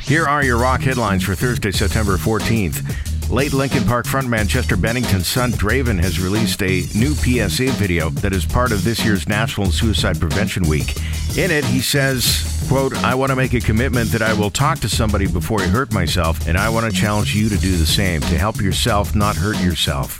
Here are your rock headlines for Thursday, September 14th. Late Linkin Park frontman Chester Bennington's son Draven has released a new PSA video that is part of this year's National Suicide Prevention Week. In it, he says, quote, I want to make a commitment that I will talk to somebody before I hurt myself, and I want to challenge you to do the same, to help yourself not hurt yourself.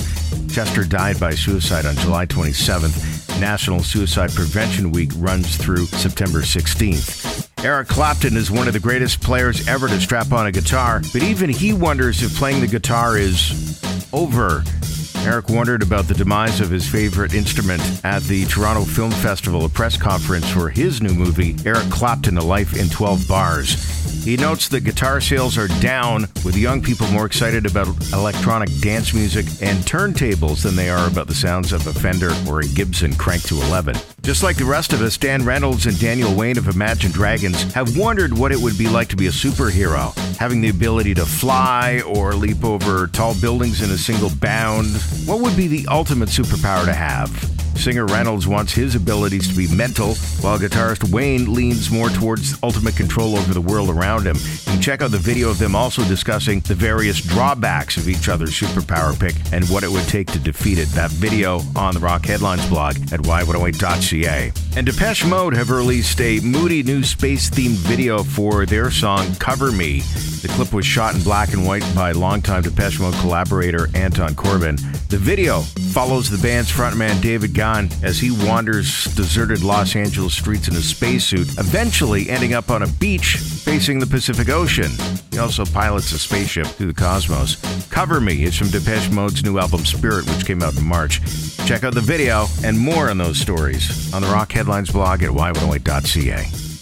Chester died by suicide on July 27th. National Suicide Prevention Week runs through September 16th. Eric Clapton is one of the greatest players ever to strap on a guitar, but even he wonders if playing the guitar is over. Eric wondered about the demise of his favorite instrument at the Toronto Film Festival, a press conference for his new movie, Eric Clapton, A Life in 12 Bars. He notes that guitar sales are down, with young people more excited about electronic dance music and turntables than they are about the sounds of a Fender or a Gibson cranked to 11. Just like the rest of us, Dan Reynolds and Daniel Wayne of Imagine Dragons have wondered what it would be like to be a superhero, having the ability to fly or leap over tall buildings in a single bound. What would be the ultimate superpower to have? Singer Reynolds wants his abilities to be mental, while guitarist Wayne leans more towards ultimate control over the world around him. You can check out the video of them also discussing the various drawbacks of each other's superpower pick and what it would take to defeat it. That video on the Rock Headlines blog at y108.ca. And Depeche Mode have released a moody new space themed video for their song Cover Me. The clip was shot in black and white by longtime Depeche Mode collaborator Anton Corbijn. The video follows the band's frontman David Gahan as he wanders deserted Los Angeles streets in a spacesuit, eventually ending up on a beach facing the Pacific Ocean. He also pilots a spaceship through the cosmos. Cover Me is from Depeche Mode's new album Spirit, which came out in March. Check out the video and more on those stories on the Rock Headlines blog at y108.ca.